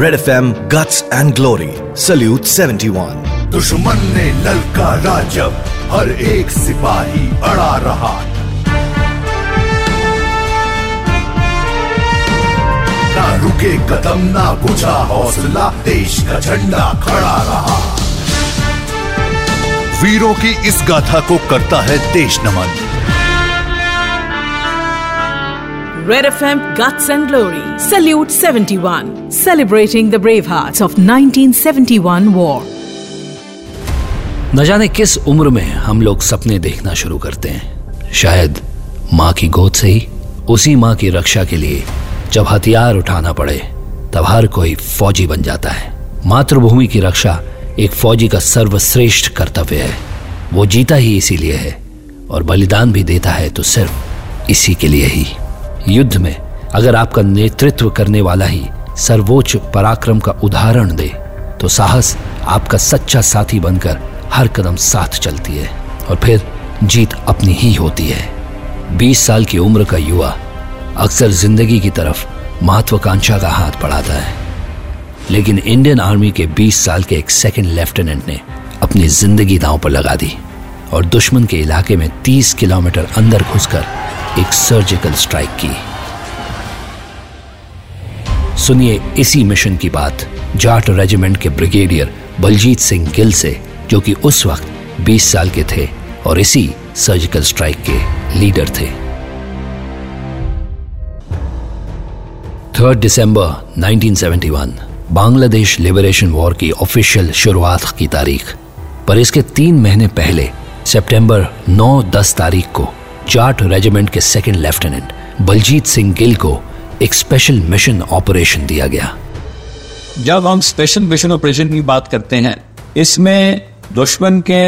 Red FM Guts and Glory. Salute 71. दुश्मन ने ललकारा जब हर एक सिपाही अड़ा रहा ना रुके कदम, ना बुझा हौसला, देश का झंडा खड़ा रहा वीरों की इस गाथा को करता है देश नमन Red FM Guts and Glory. Salute 71. Celebrating the brave hearts of 1971 war. न जाने किस उम्र में हम लोग सपने देखना शुरू करते हैं शायद माँ की गोद से ही, उसी माँ की रक्षा के लिए जब हथियार उठाना पड़े, तब हर कोई फौजी बन जाता है मातृभूमि की रक्षा एक फौजी का सर्वश्रेष्ठ कर्तव्य है वो जीता ही इसीलिए है और बलिदान भी देता है तो सिर्फ़ इसी के लिए ही युद्ध में अगर आपका नेतृत्व करने वाला ही सर्वोच्च पराक्रम का उदाहरण दे तो साहस आपका सच्चा साथी बनकर हर कदम साथ चलती है और फिर जीत अपनी ही होती है। 20 साल की उम्र का युवा अक्सर ज़िंदगी की तरफ़ महत्वाकांक्षा का हाथ बढ़ाता है। लेकिन इंडियन आर्मी के 20 साल के एक सेकंड लेफ्टिनेंट ने अपनी ज़िंदगी दांव पर लगा दी और दुश्मन के इलाके में 30 किलोमीटर अंदर घुसकर एक सर्जिकल स्ट्राइक की। सुनिए इसी मिशन की बात, जाट रेजिमेंट के ब्रिगेडियर बलजीत सिंह गिल से, जो कि उस वक्त 20 साल के थे और इसी सर्जिकल स्ट्राइक के लीडर थे। थर्ड दिसंबर 1971 बांग्लादेश लिबरेशन वॉर की ऑफिशियल शुरुआत की तारीख। पर इसके तीन महीने पहले, सितंबर 9-10 तारीख को जाट रेजिमेंट के सेकंड लेफ्टिनेंट बलजीत सिंह गिल को एक स्पेशल मिशन ऑपरेशन दिया गया। जब हम स्पेशल मिशन ऑपरेशन की बात करते हैं, इसमें दुश्मन के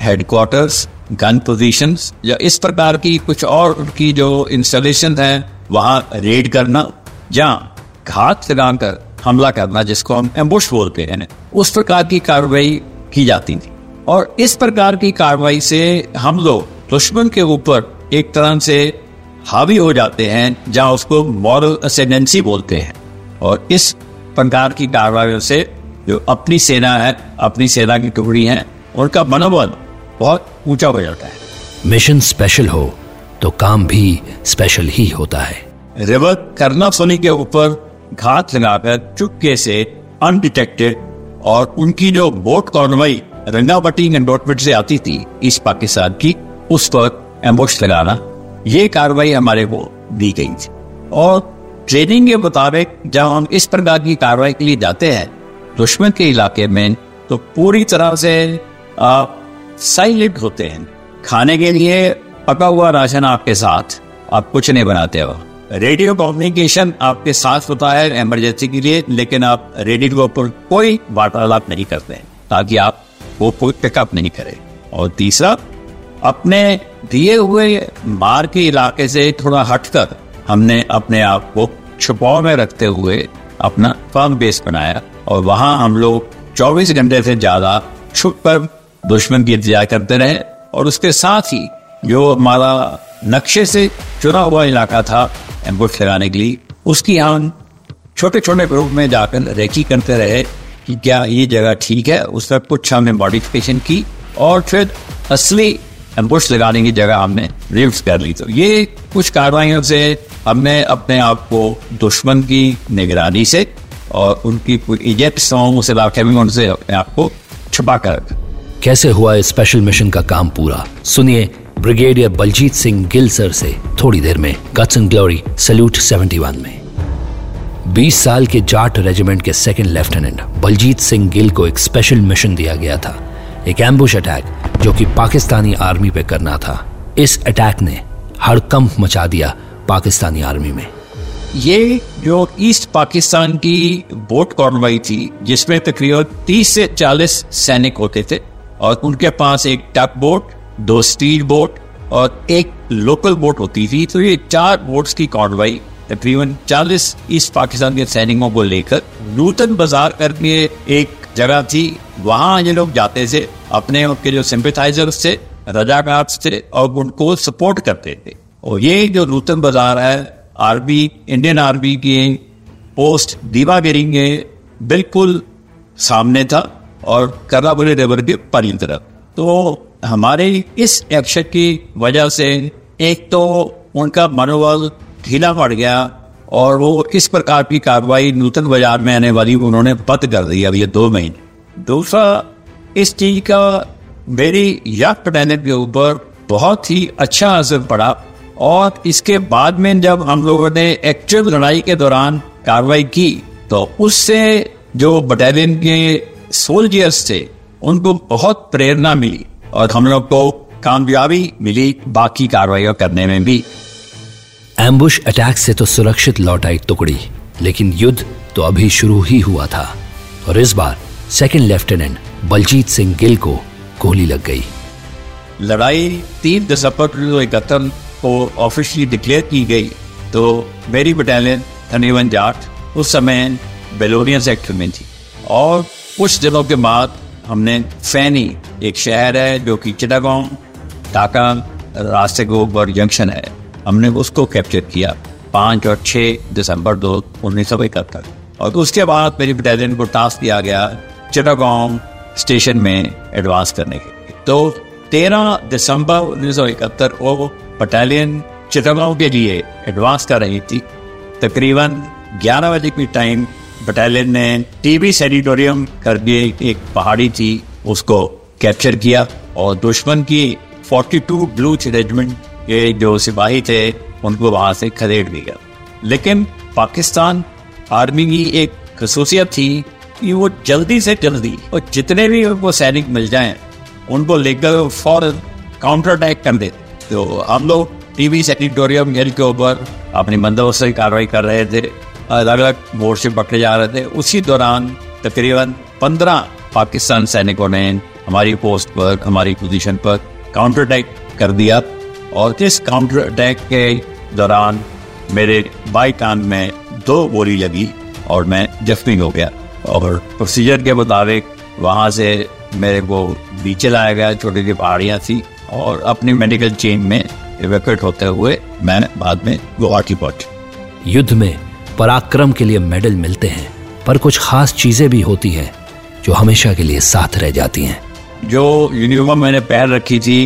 हेडक्वार्टर्स गन पोजीशंस या इस प्रकार की कुछ और की जो इंस्टॉलेशन है, वहाँ रेड करना, या घात लगाकर हमला करना जिसको हम एम्बुश बोलते हैं, उस प्रकार की कार्रवाई की जाती थी। और इस प्रकार की कार्रवाई से हम लोग दुश्मन के ऊपर एक तरह से हावी हो जाते हैं जहाँ उसको मॉरल असेंडेंसी बोलते हैं। और इस प्रकार की कार्रवाई से जो अपनी सेना है अपनी सेना की टुकड़ी है उनका मनोबल बहुत ऊँचा हो जाता है। मिशन स्पेशल हो तो काम भी स्पेशल ही होता है। रिवर करना सोनी के ऊपर घात लगाकर चुपके से अनडिटेक्टेड और उनकी जो बोट कार्रवाई रंगावटी से आती थी इस पाकिस्तान की उस पर एम्बुश लगाना, ये कार्रवाई हमारे को दी गई थी। और ट्रेनिंग के मुताबिक जब हम इस प्रकार की कार्रवाई के लिए जाते हैं, दुश्मन के इलाके में तो पूरी तरह से साइलेंट होते हैं। खाने के लिए पका हुआ राशन आपके साथ, आप कुछ नहीं बनाते हो। रेडियो कम्युनिकेशन आपके साथ होता है इमरजेंसी के लिए, लेकिन आप रेडियो के ऊपर कोई वार्तालाप नहीं करते, ताकि आप वो पिकअप नहीं करें। और तीसरा अपने दिए हुए मार के इलाके से थोड़ा हटकर हमने अपने आप को छुपाव में रखते हुए अपना फर्म बेस बनाया और वहाँ हम लोग 24 घंटे से ज़्यादा छुप कर दुश्मन की इंतज़ार करते रहे और उसके साथ ही जो हमारा नक्शे से चुना हुआ इलाका था एम्बुश लगाने के लिए, उसकी हम छोटे छोटे ग्रुप में जाकर रेकी करते रहे कि क्या ये जगह ठीक है। उस पर कुछ हमने मॉडिफिकेशन की और फिर असली एम्बुश लगाने की जगह हमने रिव्स कर ली। तो ये कुछ कार्रवाइयों से हमने अपने आप को दुश्मन की निगरानी से और उनकी इजेक्ट उस इलाके में उनसे अपने आप को छुपा कर कैसे हुआ इस स्पेशल मिशन का काम पूरा? सुनिए ब्रिगेडियर बलजीत सिंह गिल सर से थोड़ी देर में गट्स एंड ग्लोरी सैल्यूट 71 में। 20 साल के जाट रेजिमेंट के सेकंड लेफ्टिनेंट बलजीत सिंह गिल को एक स्पेशल मिशन दिया गया था। एक एम्बुश अटैक जो कि पाकिस्तानी आर्मी पे करना था। इस अटैक ने हड़कंप मचा दिया पाकिस्तानी आर्मी में। ये जो ईस्ट पाकिस्तान की बोट कॉर्नवाई थी, जिसमें तकरीबन 30 से 40 सैनिक होते थे, और उनके पास एक टक बोट, दो स्टील बोट और एक लोकल बोट होती थी तो ये चार बोट्स की कॉर्नवाई तकरीबन 40 ईस्ट पाकिस्तान के सैनिकों को लेकर नूतन बाज़ार करके एक जगह थी, वहाँ ये लोग जाते थे, अपने उनके जो सिंपथाइजर्स थे, रजाकार थे, और उनको सपोर्ट करते थे। और ये जो नूतन बाज़ार है आर्मी इंडियन आर्मी की पोस्ट दीवागिरी के, बिल्कुल सामने था, और कर्राबुरी रिवर के परी तरफ़ तो हमारे इस एक्शन की वजह से एक तो उनका मनोबल ढीला पड़ गया और वो इस प्रकार की कार्रवाई नूतन बाज़ार में आने वाली उन्होंने बंद कर दी अब ये दो महीने। दूसरा, इस चीज़ का मेरी यंग बटालियन के ऊपर बहुत ही अच्छा असर पड़ा और इसके बाद में जब हम लोगों ने एक्चुअल लड़ाई के दौरान कार्रवाई की तो उससे जो बटालियन के सोल्जर्स थे, उनको बहुत प्रेरणा मिली और हम लोग को कामयाबी मिली बाकी कार्रवाई करने में भी। एम्बुश अटैक से तो सुरक्षित लौट आई टुकड़ी, लेकिन युद्ध तो अभी शुरू ही हुआ था। और इस बार सेकंड लेफ्टिनेंट बलजीत सिंह गिल को गोली लग गई। लड़ाई तीन दिसंबर उन्नीस सौ इकहत्तर को ऑफिशियली डिक्लेयर की गई तो मेरी बटालियन थनीवन जाट, उस समय बेलोनिया सेक्टर में थी। और कुछ दिनों के बाद हमने फैनी एक शहर है जो कि चिटागोंग, ढाका रास्ते के जंक्शन है। हमने उसको कैप्चर किया पाँच और छः दिसंबर दो उन्नीस सौ इकहत्तर। और उसके बाद मेरी बटालियन को टास्क दिया गया चिटागोंग स्टेशन में एडवांस करने के लिए। तो तेरह दिसंबर उन्नीस सौ इकहत्तर को बटालियन चिटागोंग के लिए एडवांस कर रही थी। तकरीबन 11 बजे की टाइम बटालियन ने टीबी सेनिटोरियम दिए। एक पहाड़ी थी, उसको कैप्चर किया और दुश्मन की 42 ब्लू रेजिमेंट के जो सिपाही थे, उनको वहाँ से खदेड़ दिया। लेकिन पाकिस्तान आर्मी की एक खसूसियत थी कि वो जल्दी से जल्दी, और जितने भी उनको सैनिक मिल जाएँ, उनको लेकर फ़ौरन काउंटर अटैक कर देते तो हम लोग टीवी सेक्रेटोरियम हिल के ऊपर अपनी बंदोबस्त की कार्रवाई कर रहे थे अलग अलग मोर्च से पकड़े जा रहे थे। उसी दौरान तकरीबन पंद्रह पाकिस्तान सैनिकों ने हमारी पोस्ट पर, हमारी पोजीशन पर काउंटर अटैक कर दिया। और इस काउंटर अटैक के दौरान मेरे बाई कान में दो गोली लगी और मैं जख्मी हो गया। और प्रोसीजर के मुताबिक वहाँ से मेरे को नीचे लाया गया छोटी सी पहाड़ियाँ थी और अपनी मेडिकल चेन में इवेक्यूट होते हुए मैं बाद में गुवाहाटी पहुँच। युद्ध में पराक्रम के लिए मेडल मिलते हैं पर कुछ खास चीज़ें भी होती हैं जो हमेशा के लिए साथ रह जाती हैं। जो यूनिफॉर्म मैंने पहन रखी थी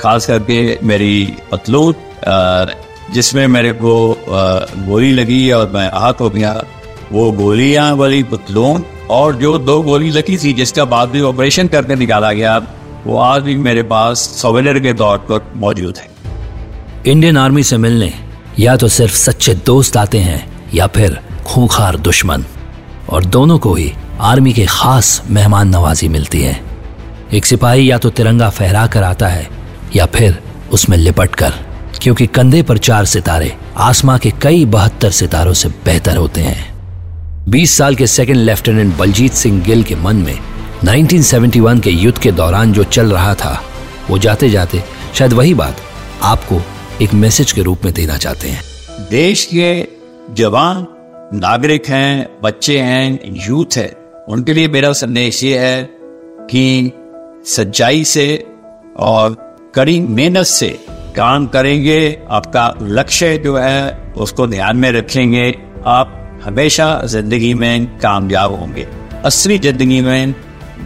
खास करके मेरी पतलून जिसमें मेरे को गोली लगी और मैं आहत हो गया, वो गोलियाँ वाली पतलून और जो दो गोली लगी थी, जिसका बाद में ऑपरेशन करके निकाला गया, वो आज भी मेरे पास सोवेनियर के तौर पर मौजूद है। इंडियन आर्मी से मिलने, या तो सिर्फ़ सच्चे दोस्त आते हैं, या फिर खूंखार दुश्मन। और दोनों को ही आर्मी के खास मेहमान नवाजी मिलती है। एक सिपाही या तो तिरंगा फहरा कर आता है या फिर उसमें लिपट कर, क्योंकि कंधे पर चार सितारे आसमां के कई बहत्तर सितारों से बेहतर होते हैं। 20 साल के सेकंड लेफ्टिनेंट बलजीत सिंह गिल के मन में 1971 के युद्ध के दौरान जो चल रहा था, वो जाते जाते शायद वही बात आपको एक मैसेज के रूप में देना चाहते हैं। देश के जवान, नागरिक हैं, बच्चे हैं, यूथ है, उनके लिए मेरा संदेश ये है कि सच्चाई से और कड़ी मेहनत से काम करेंगे। आपका लक्ष्य जो है, उसको ध्यान में रखेंगे। आप हमेशा ज़िंदगी में कामयाब होंगे। असली ज़िंदगी में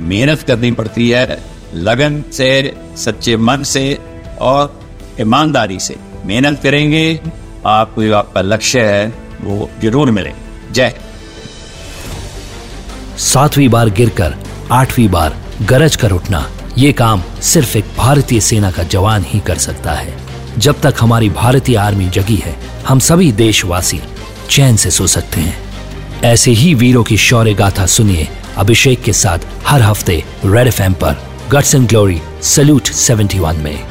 मेहनत करनी पड़ती है, लगन से, सच्चे मन से और ईमानदारी से। मेहनत करेंगे, आपको जो आपका लक्ष्य है, वो ज़रूर मिले। जय सातवीं बार गिरकर, आठवीं बार गरज कर उठना। ये काम सिर्फ़ एक भारतीय सेना का जवान ही कर सकता है जब तक हमारी भारतीय आर्मी जगी है, हम सभी देशवासी चैन से सो सकते हैं ऐसे ही वीरों की शौर्य गाथा सुनिए अभिषेक के साथ हर हफ़्ते रेड एफएम पर गट्स एंड ग्लोरी, सल्यूट 71 में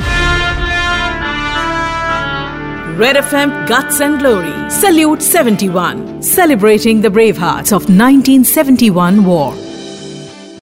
Red FM Guts and Glory. Salute 71. Celebrating the brave hearts of 1971 war.